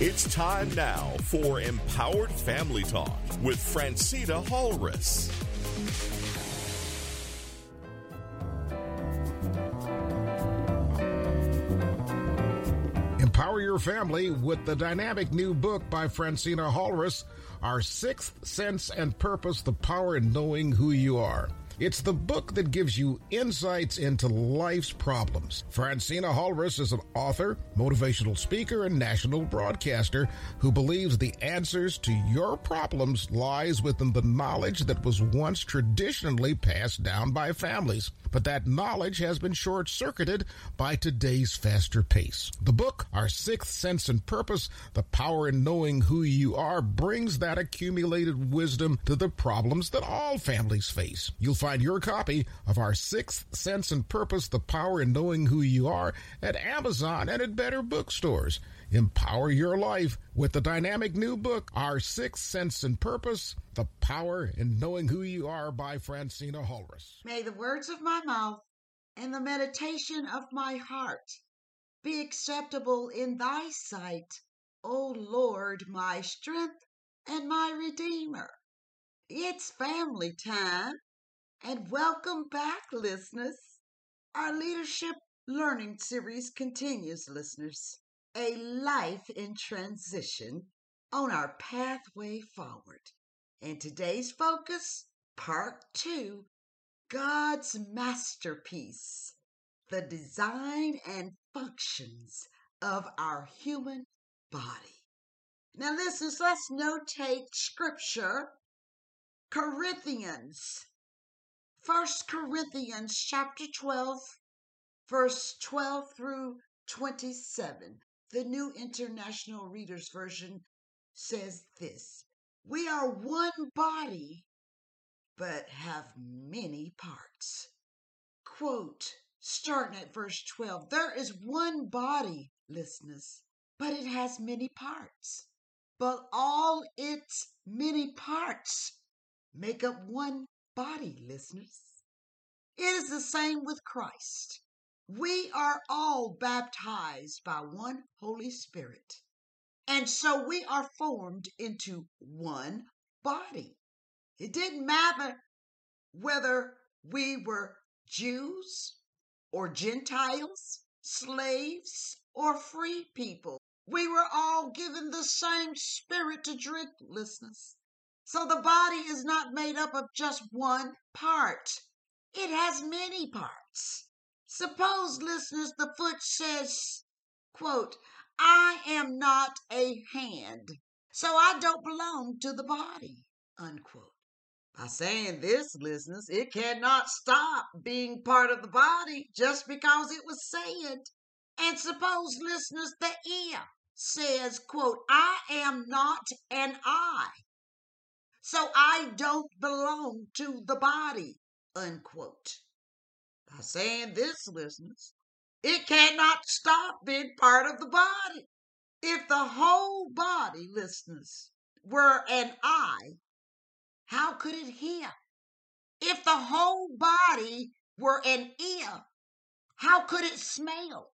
It's time now for Empowered Family Talk with Phrantceena Halres. Empower your family with the dynamic new book by Phrantceena Halres, Our Sixth Sense and Purpose The Power in Knowing Who You Are. It's the book that gives you insights into life's problems. Phrantceena Halres is an author, motivational speaker, and national broadcaster who believes the answers to your problems lies within the knowledge that was once traditionally passed down by families. But that knowledge has been short circuited by today's faster pace. The book, Our Sixth Sense and Purpose The Power in Knowing Who You Are, brings that accumulated wisdom to the problems that all families face. You'll find find your copy of Our Sixth Sense and Purpose The Power in Knowing Who You Are at Amazon and at better bookstores. Empower your life with the dynamic new book, Our Sixth Sense and Purpose The Power in Knowing Who You Are by Phrantceena Halres. May the words of my mouth and the meditation of my heart be acceptable in thy sight, O Lord, my strength and my redeemer. It's family time and welcome back, listeners. Our leadership learning series continues, listeners. A life in transition on our pathway forward. And today's focus, part two God's masterpiece, the design and functions of our human body. Now, listeners, let's notate scripture. Corinthians First Corinthians chapter 12, verse 12 through 27. The New International Reader's Version says this We are one body, but have many parts. Quote, starting at verse 12 There is one body, listeners, but it has many parts. But all its many parts make up one body, listeners. It is the same with Christ. We are all baptized by one Holy Spirit. And so we are formed into one body. It didn't matter whether we were Jews or Gentiles, slaves or free people. We were all given the same spirit to drink, listeners. So the body is not made up of just one part. It has many parts. Suppose, listeners, the foot says, quote, I am not a hand, so I don't belong to the body, unquote. By saying this, listeners, it cannot stop being part of the body just because it was said. And suppose, listeners, the ear says, quote, I am not an eye, so I don't belong to the body, unquote. By saying this, listeners, it cannot stop being part of the body. If the whole body, listeners, were an eye, how could it hear? If the whole body were an ear, how could it smell?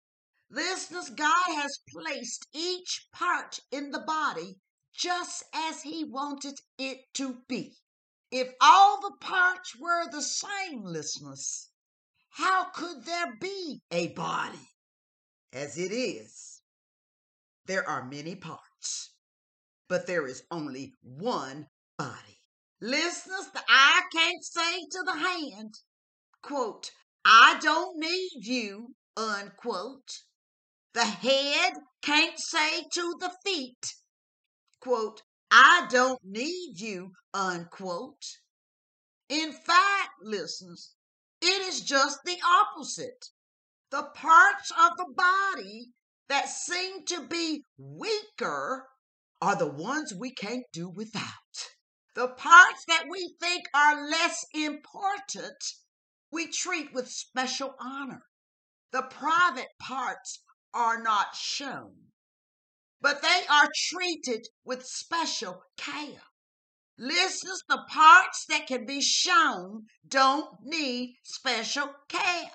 Listeners, God has placed each part in the body just as he wanted it to be. If all the parts were the same, listeners, how could there be a body? As it is, there are many parts, but there is only one body. Listeners, the eye can't say to the hand, quote, I don't need you, unquote. The head can't say to the feet, quote, I don't need you, unquote. In fact, listeners, it is just the opposite. The parts of the body that seem to be weaker are the ones we can't do without. The parts that we think are less important, we treat with special honor. The private parts are not shown but they are treated with special care. Listeners, the parts that can be shown don't need special care.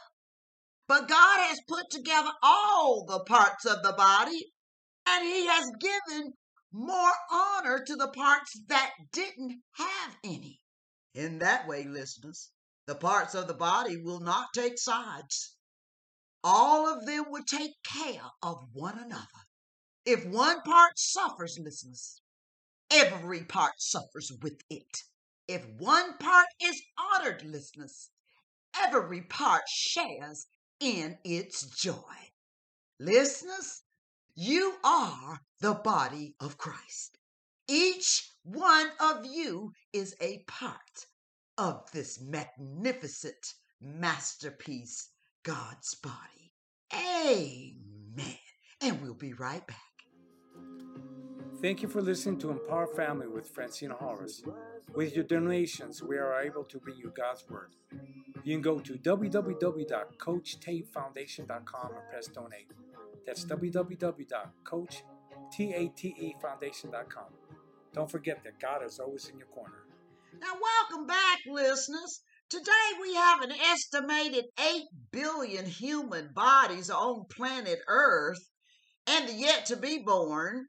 But God has put together all the parts of the body And he has given more honor to the parts that didn't have any. In that way, listeners, the parts of the body will not take sides. All of them will take care of one another. If one part suffers, listeners, every part suffers with it. If one part is honored, listeners, every part shares in its joy. Listeners, you are the body of Christ. Each one of you is a part of this magnificent masterpiece, God's body. Amen. And we'll be right back. Thank you for listening to Empower Family with Phrantceena Halres. With your donations, we are able to bring you God's Word. You can go to www.coachtatefoundation.com and press donate. That's www.coachtatefoundation.com. Don't forget that God is always in your corner. Now, welcome back, listeners. Today we have an estimated 8 billion human bodies on planet Earth and the yet to be born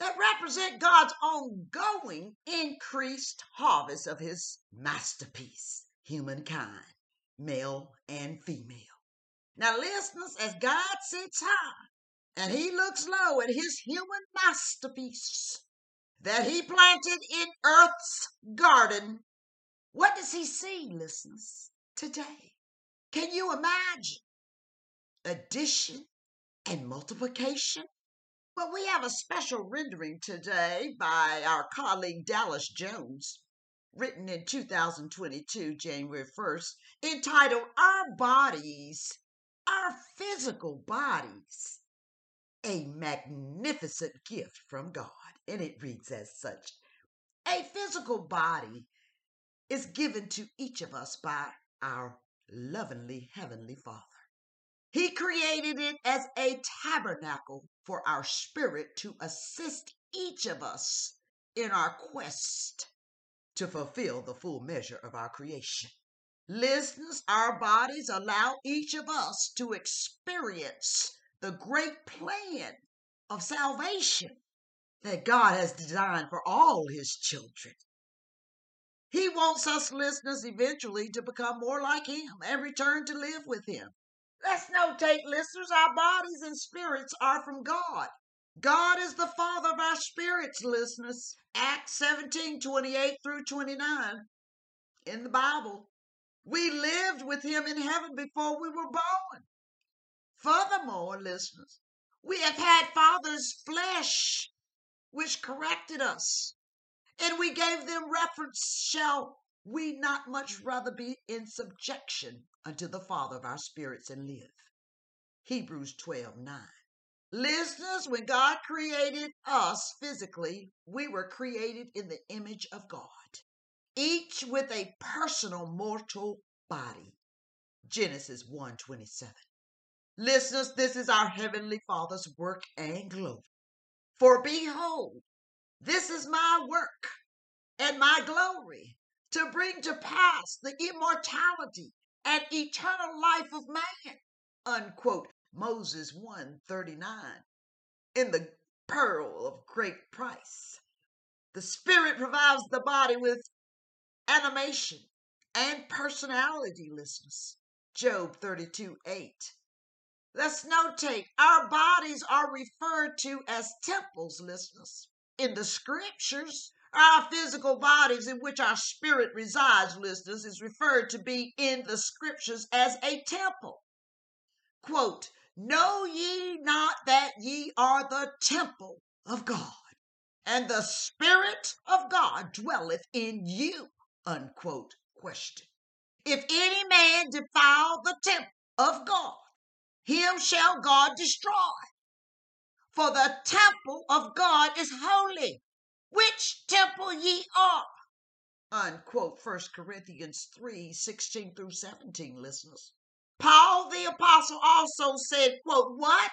that represent God's ongoing increased harvest of his masterpiece, humankind, male and female. Now, listeners, as God sits high and he looks low at his human masterpiece that he planted in earth's garden, what does he see, listeners, today? Can you imagine addition and multiplication? Well, we have a special rendering today by our colleague Dallas Jones, written in 2022, January 1st, entitled Our Bodies our physical bodies a magnificent gift from God. And it reads as such A physical body is given to each of us by our lovingly Heavenly Father. He created it as a tabernacle for our spirit to assist each of us in our quest to fulfill the full measure of our creation. Listeners, our bodies allow each of us to experience the great plan of salvation that God has designed for all his children. He wants us listeners eventually to become more like him and return to live with him. Let's notate, listeners, our bodies and spirits are from God. God is the Father of our spirits, listeners. Acts 17 28 through 29 in the Bible. We lived with him in heaven before we were born. Furthermore, listeners, we have had Father's flesh, which corrected us, and we gave them reference. Shall we not much rather be in subjection unto the Father of our spirits and live? Hebrews 12 9. Listeners, when God created us physically, we were created in the image of God each with a personal mortal body. Genesis 1:27. Listeners, this is our heavenly Father's work and glory. For behold, this is my work and my glory to bring to pass the immortality and eternal life of man. Unquote. Moses 139 in the pearl of great price. The spirit provides the body with animation, and personality, listeners. Job 32 8. Let's notate our bodies are referred to as temples, listeners. In the scriptures, our physical bodies in which our spirit resides, listeners, is referred to be in the scriptures as a temple. Quote, Know ye not that ye are the temple of God, and the Spirit of God dwelleth in you? unquote question. If any man defile the temple of God, him shall God destroy. For the temple of God is holy, which temple ye are. Unquote 1 Corinthians 3 16 through 17, listeners. Paul the apostle also said, quote, What?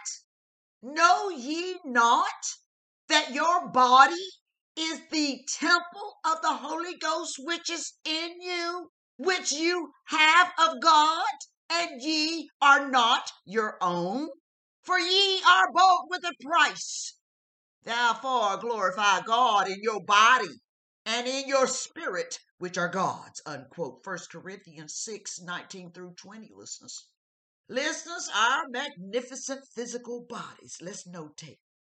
Know ye not that your body is the temple of the Holy Ghost which is in you, which you have of God, and ye are not your own. For ye are bought with a price. Therefore, glorify God in your body and in your spirit, which are God's. Unquote. 1 Corinthians 6 19 through 20, listeners. Listeners, our magnificent physical bodies, let's notate.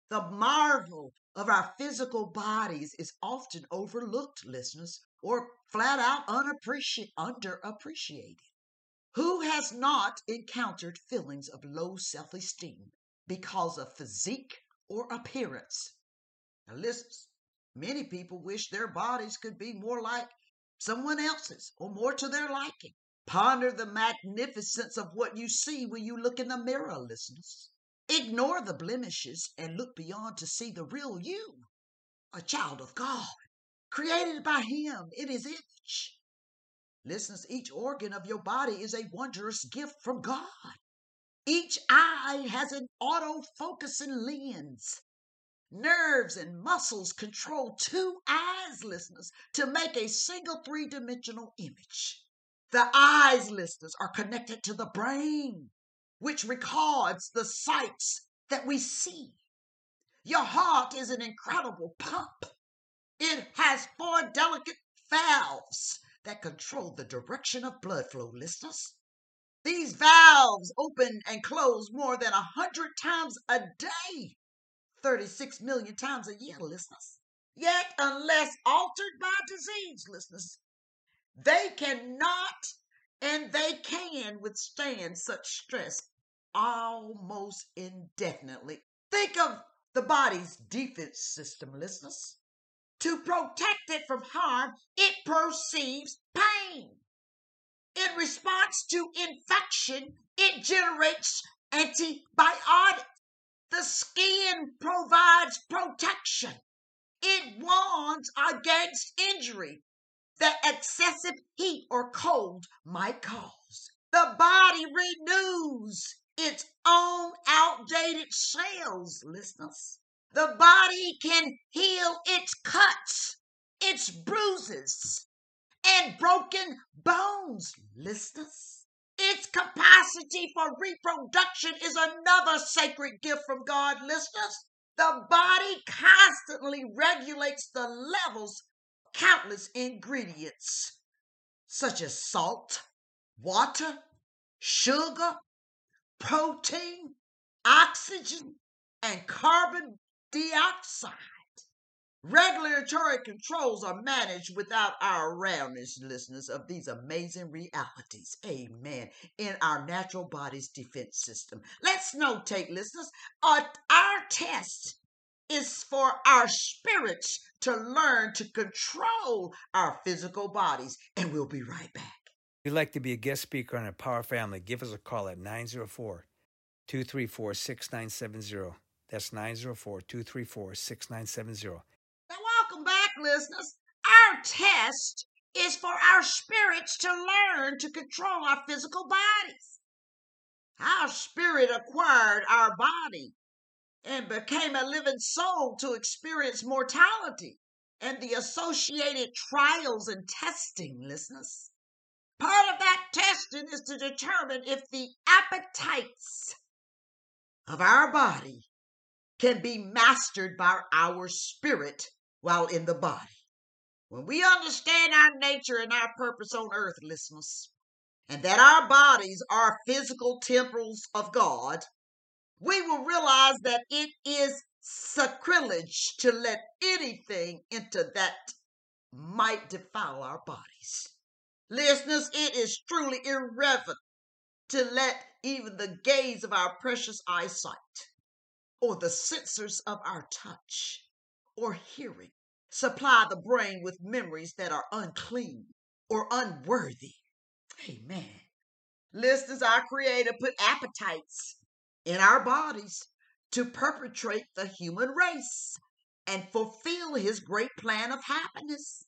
The marvel of our physical bodies is often overlooked, listeners, or flat out unappreci- underappreciated. Who has not encountered feelings of low self esteem because of physique or appearance? Now, listen, many people wish their bodies could be more like someone else's or more to their liking. Ponder the magnificence of what you see when you look in the mirror, listeners. Ignore the blemishes and look beyond to see the real you, a child of God, created by Him in His image. Listeners, each organ of your body is a wondrous gift from God. Each eye has an auto-focusing lens. Nerves and muscles control two eyes, listeners, to make a single three dimensional image. The eyes, listeners, are connected to the brain, which records the sights that we see. Your heart is an incredible pump. It has four delicate valves that control the direction of blood flow, listeners. These valves open and close more than a hundred times a day, 36 million times a year, listeners. Yet, unless altered by disease, listeners, they cannot and they can withstand such stress almost indefinitely. Think of the body's defense system, listeners. To protect it from harm, it perceives pain. In response to infection, it generates antibiotics. The skin provides protection. It warns against injury that excessive heat or cold might cause. The body renews its own outdated cells, listeners. The body can heal its cuts, its bruises, and broken bones, listeners. Its capacity for reproduction is another sacred gift from God, listeners. The body constantly regulates the levels of countless ingredients such as salt, water, sugar, protein, oxygen, and carbon dioxide. Regulatory controls are managed without our awareness, listeners, of these amazing realities. Amen. In our natural body's defense system. Let's notate, listeners, uh, our test is for our spirits to learn to control our physical bodies. And we'll be right back. If you'd like to be a guest speaker on Empower Family, give us a call at 904 234 6970. That's 904 234 6970. Listeners. Our test is for our spirits to learn to control our physical bodies. Our spirit acquired our body and became a living soul to experience mortality and the associated trials and testing, listeners. Part of that testing is to determine if the appetites of our body can be mastered by our spirit while in the body. When we understand our nature and our purpose on earth, listeners, and that our bodies are physical temples of God, we will realize that it is sacrilege to let anything into that might defile our bodies. Listeners, it is truly irreverent to let even the gaze of our precious eyesight or the sensors of our touch or hearing supply the brain with memories that are unclean or unworthy. Amen. Listeners, our Creator put appetites in our bodies to perpetrate the human race and fulfill his great plan of happiness.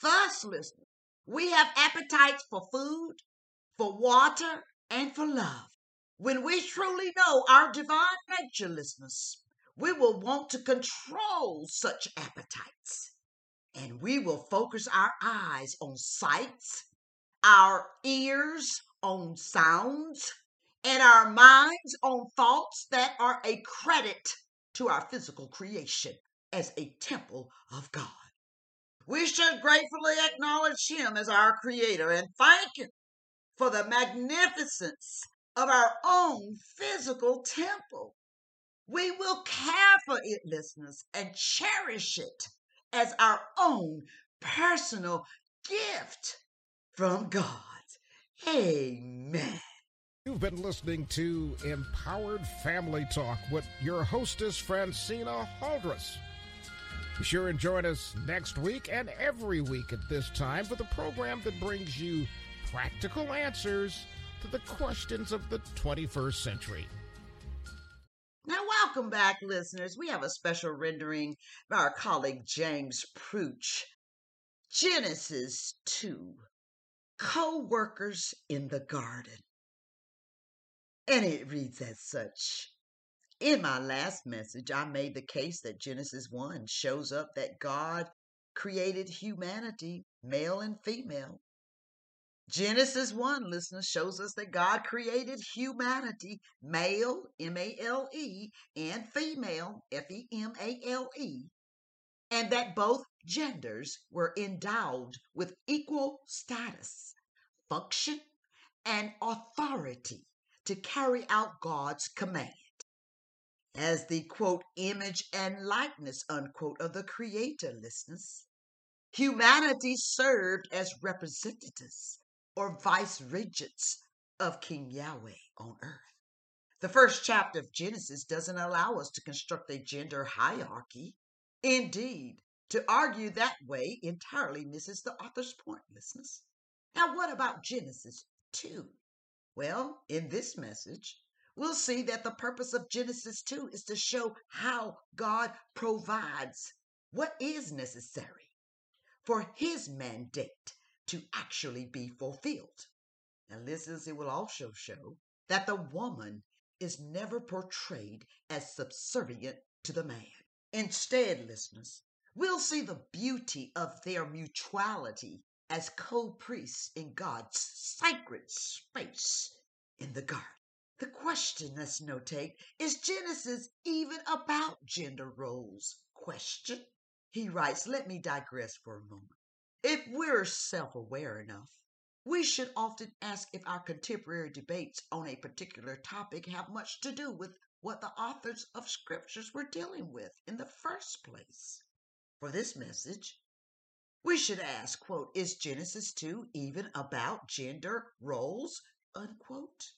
Thus, listeners, we have appetites for food, for water, and for love. When we truly know our divine nature, listeners, we will want to control such appetites. And we will focus our eyes on sights, our ears on sounds, and our minds on thoughts that are a credit to our physical creation as a temple of God. We should gratefully acknowledge Him as our Creator and thank Him for the magnificence of our own physical temple. We will care for it, listeners, and cherish it as our own personal gift from God. Amen. You've been listening to Empowered Family Talk with your hostess, Phrantceena Halres. Be sure and join us next week and every week at this time for the program that brings you practical answers to the questions of the 21st century. Now, welcome back, listeners. We have a special rendering by our colleague James Prooch. Genesis 2 Co workers in the garden. And it reads as such. In my last message, I made the case that Genesis 1 shows up that God created humanity, male and female. Genesis 1, listeners, shows us that God created humanity, male, M A L E, and female, F E M A L E, and that both genders were endowed with equal status, function, and authority to carry out God's command. As the quote, image and likeness, unquote, of the Creator, listeners, humanity served as representatives or vice regents of King Yahweh on earth. The first chapter of Genesis doesn't allow us to construct a gender hierarchy. Indeed, to argue that way entirely misses the author's pointlessness. Now, what about Genesis 2? Well, in this message, we'll see that the purpose of Genesis 2 is to show how God provides what is necessary for his mandate to actually be fulfilled. And it will also show that the woman is never portrayed as subservient to the man. Instead, listeners, we'll see the beauty of their mutuality as co priests in God's sacred space in the garden. The question, let's notate, is Genesis even about gender roles? Question. He writes, let me digress for a moment. If we're self aware enough, we should often ask if our contemporary debates on a particular topic have much to do with what the authors of scriptures were dealing with in the first place. For this message, we should ask, quote, is Genesis 2 even about gender roles, unquote?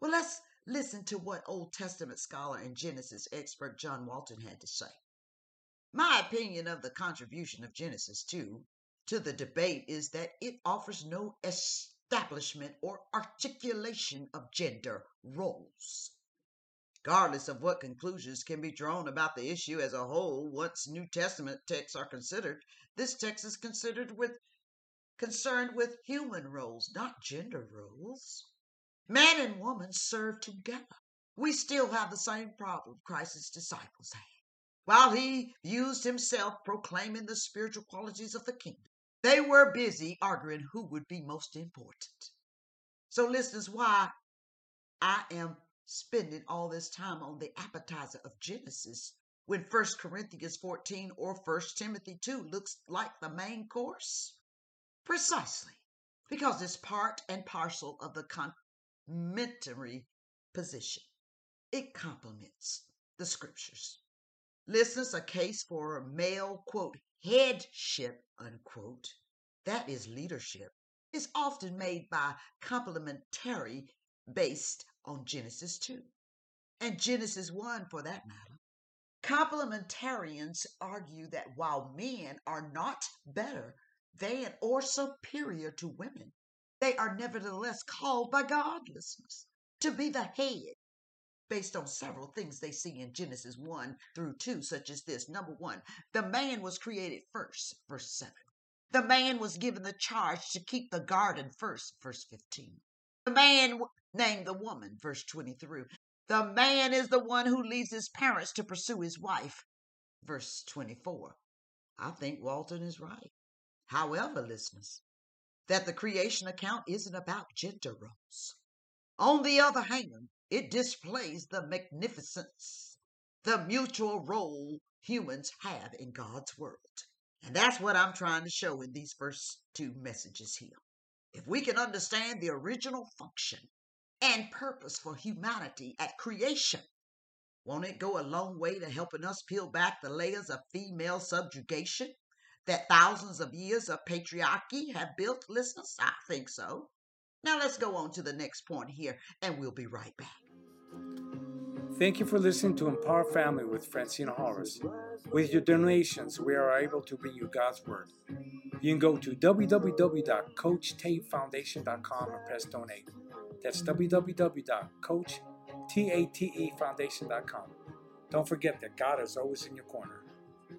Well, let's listen to what Old Testament scholar and Genesis expert John Walton had to say. My opinion of the contribution of Genesis 2 to the debate is that it offers no establishment or articulation of gender roles. Regardless of what conclusions can be drawn about the issue as a whole, once New Testament texts are considered, this text is considered with concerned with human roles, not gender roles. Man and woman serve together. We still have the same problem Christ's disciples had. While he used himself proclaiming the spiritual qualities of the kingdom, they were busy arguing who would be most important. So, listeners, why I am spending all this time on the appetizer of Genesis when 1 Corinthians 14 or 1 Timothy 2 looks like the main course? Precisely because it's part and parcel of the complementary position. It complements the scriptures. Listeners, a case for a male, quote, headship, unquote, that is leadership, is often made by complementary based on Genesis 2 and Genesis 1 for that matter. Complementarians argue that while men are not better than or superior to women, they are nevertheless called by godlessness to be the head based on several things they see in Genesis 1 through 2, such as this. Number one, the man was created first, verse 7. The man was given the charge to keep the garden first, verse 15. The man named the woman, verse 23. The man is the one who leaves his parents to pursue his wife. Verse 24. I think Walton is right. However, listeners, that the creation account isn't about gender roles. On the other hand, it displays the magnificence, the mutual role humans have in God's world. And that's what I'm trying to show in these first two messages here. If we can understand the original function and purpose for humanity at creation, won't it go a long way to helping us peel back the layers of female subjugation that thousands of years of patriarchy have built, listeners? I think so. Now let's go on to the next point here, and we'll be right back. Thank you for listening to Empower Family with Phrantceena Halres. With your donations, we are able to bring you God's Word. You can go to www.coachtatefoundation.com and press donate. That's www.coachtatefoundation.com. Don't forget that God is always in your corner.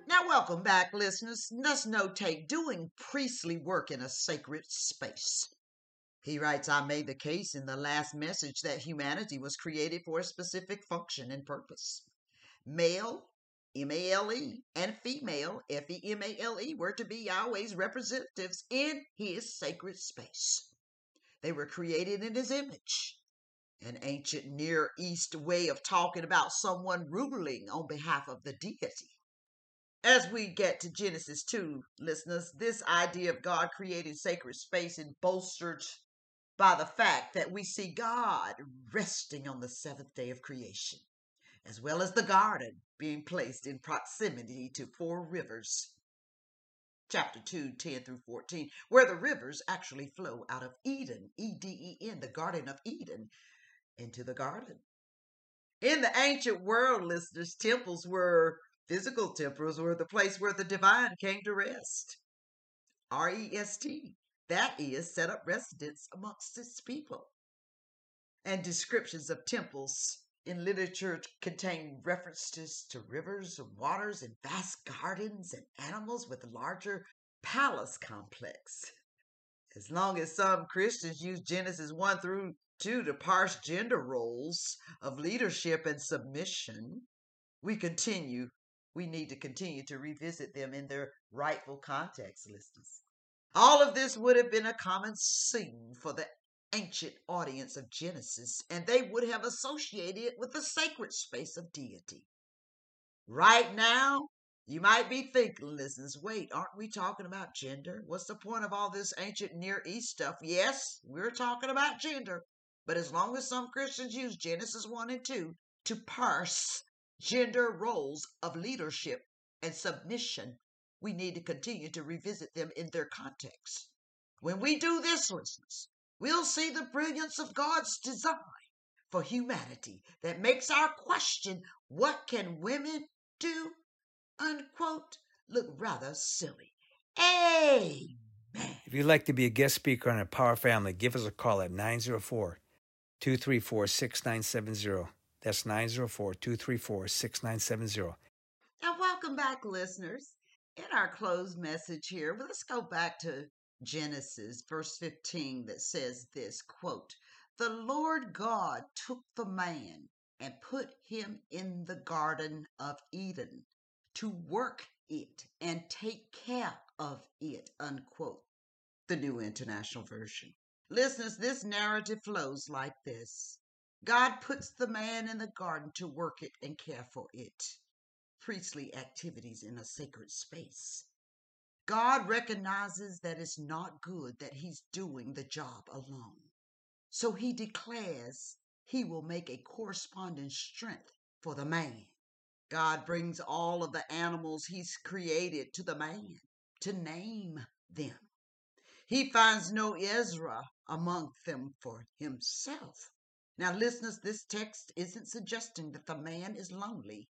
Now, welcome back, listeners. Let's notate doing priestly work in a sacred space. He writes, I made the case in the last message that humanity was created for a specific function and purpose. Male, M A L E, and female, F E M A L E, were to be Yahweh's representatives in his sacred space. They were created in his image. An ancient Near East way of talking about someone ruling on behalf of the deity. As we get to Genesis 2, listeners, this idea of God creating sacred space is bolstered by the fact that we see God resting on the seventh day of creation, as well as the garden being placed in proximity to four rivers. Chapter 2, 10 through 14, where the rivers actually flow out of Eden, E D E N, the Garden of Eden, into the garden. In the ancient world, listeners, temples were physical temples, were the place where the divine came to rest. R E S T. That is, set up residence amongst its people. And descriptions of temples in literature contain references to rivers and waters and vast gardens and animals with larger palace complex. As long as some Christians use Genesis 1 through 2 to parse gender roles of leadership and submission, we continue, we need to continue to revisit them in their rightful context, listeners. All of this would have been a common scene for the ancient audience of Genesis, and they would have associated it with the sacred space of deity. Right now, you might be thinking, listeners, wait, aren't we talking about gender? What's the point of all this ancient Near East stuff? Yes, we're talking about gender, but as long as some Christians use Genesis 1 and 2 to parse gender roles of leadership and submission we need to continue to revisit them in their context. When we do this, listeners, we'll see the brilliance of God's design for humanity that makes our question, what can women do, unquote, look rather silly. Amen. If you'd like to be a guest speaker on Empower Family, give us a call at 904 234 6970. That's 904 234 6970. Now, welcome back, listeners in our closed message here, but let's go back to Genesis, verse 15, that says this quote, The Lord God took the man and put him in the Garden of Eden to work it and take care of it, unquote. The New International Version. Listeners, this narrative flows like this God puts the man in the garden to work it and care for it priestly activities in a sacred space. God recognizes that it's not good that he's doing the job alone. So he declares he will make a corresponding strength for the man. God brings all of the animals he's created to the man to name them. He finds no ezer among them for himself. Now, listeners, this text isn't suggesting that the man is lonely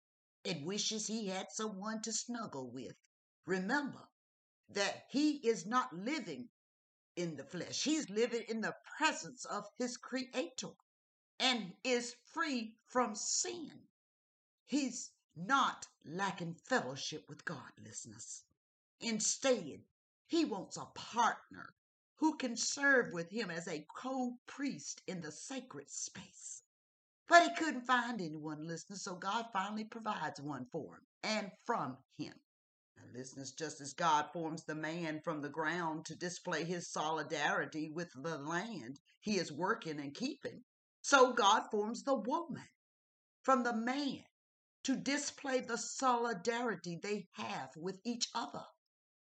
and wishes he had someone to snuggle with. Remember that he is not living in the flesh, he's living in the presence of his Creator and is free from sin. He's not lacking fellowship with God, listeners. Instead, he wants a partner who can serve with him as a co priest in the sacred space. But he couldn't find anyone, listening, so God finally provides one for him and from him. Now, listeners, just as God forms the man from the ground to display his solidarity with the land he is working and keeping, so God forms the woman from the man to display the solidarity they have with each other.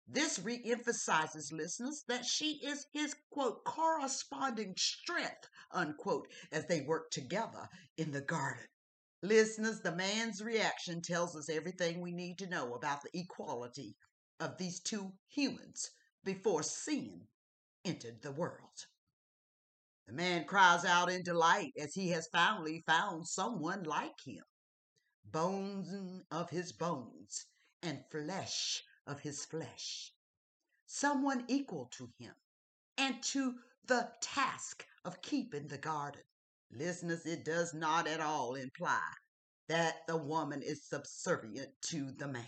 This reemphasizes, listeners, that she is his, quote, corresponding strength, unquote, as they work together in the garden. Listeners, the man's reaction tells us everything we need to know about the equality of these two humans before sin entered the world. The man cries out in delight as he has finally found someone like him, bones of his bones and flesh of his flesh, someone equal to him and to the task of keeping the garden. Listeners, it does not at all imply that the woman is subservient to the man.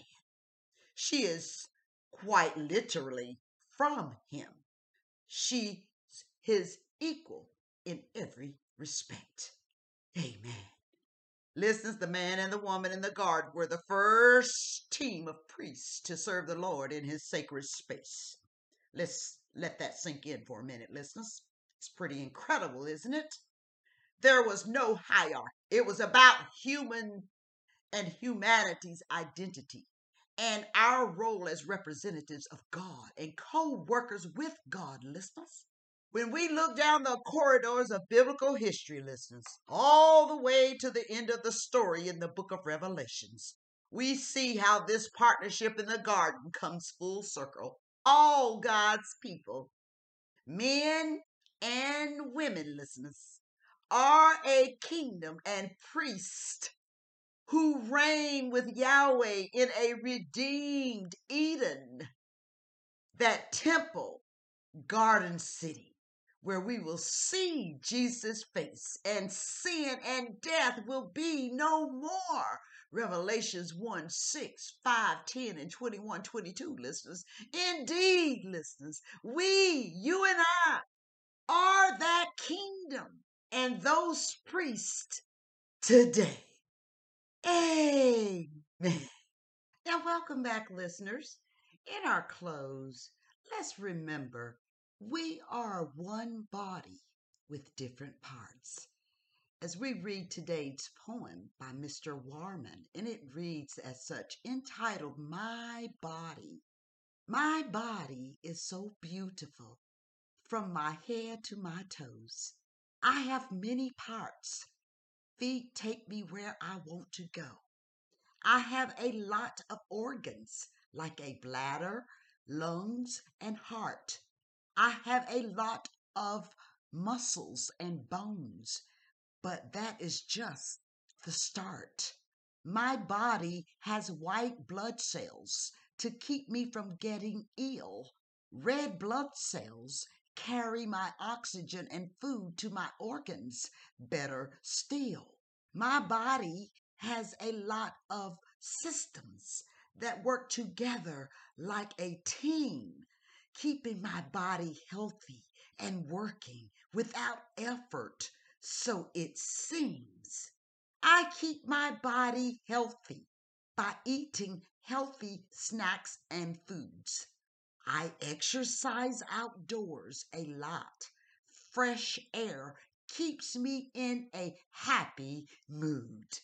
She is quite literally from him. She's his equal in every respect. Amen. Listeners, the man and the woman in the garden were the first team of priests to serve the Lord in his sacred space. Let's let that sink in for a minute, listeners. It's pretty incredible, isn't it? There was no hierarchy. It was about human and humanity's identity and our role as representatives of God and co workers with God, listeners. When we look down the corridors of biblical history, listeners, all the way to the end of the story in the book of Revelations, we see how this partnership in the garden comes full circle. All God's people, men and women, listeners, are a kingdom and priest who reign with Yahweh in a redeemed Eden, that temple, garden city where we will see Jesus' face and sin and death will be no more. Revelations 1 6, 5, 10, and 21, 22, listeners. Indeed, listeners, we, you and I, are that kingdom and those priests today. Amen. Now, welcome back, listeners. In our close, let's remember we are one body with different parts. As we read today's poem by Mr. Warman, and it reads as such entitled My Body. My body is so beautiful from my head to my toes. I have many parts. Feet take me where I want to go. I have a lot of organs like a bladder, lungs, and heart. I have a lot of muscles and bones, but that is just the start. My body has white blood cells to keep me from getting ill. Red blood cells carry my oxygen and food to my organs. Better still, my body has a lot of systems that work together like a team keeping my body healthy and working without effort, so it seems. I keep my body healthy by eating healthy snacks and foods. I exercise outdoors a lot. Fresh air keeps me in a happy mood.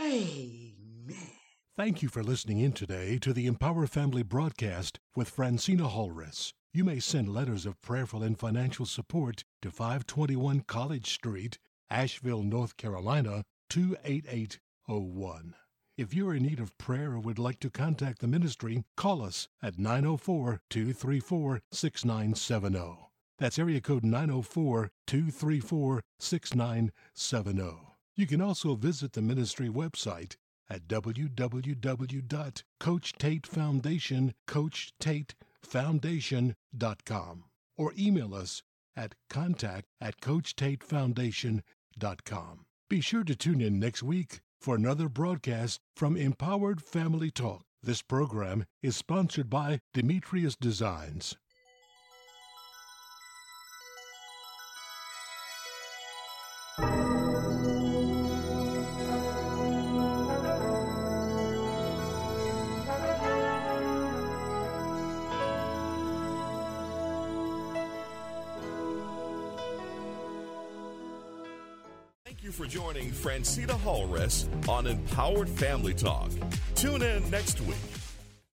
Amen. Thank you for listening in today to the Empower Family broadcast with Phrantceena Halres. You may send letters of prayerful and financial support to 521 College Street, Asheville, North Carolina 28801. If you're in need of prayer or would like to contact the ministry, call us at 904 234 6970. That's area code 904 234 6970. You can also visit the ministry website at www.coachtatefoundation.com or email us at contact at coachtatefoundation.com. Be sure to tune in next week for another broadcast from Empowered Family Talk. This program is sponsored by Demetrius Designs. Phrantceena Halres on Empowered Family Talk. Tune in next week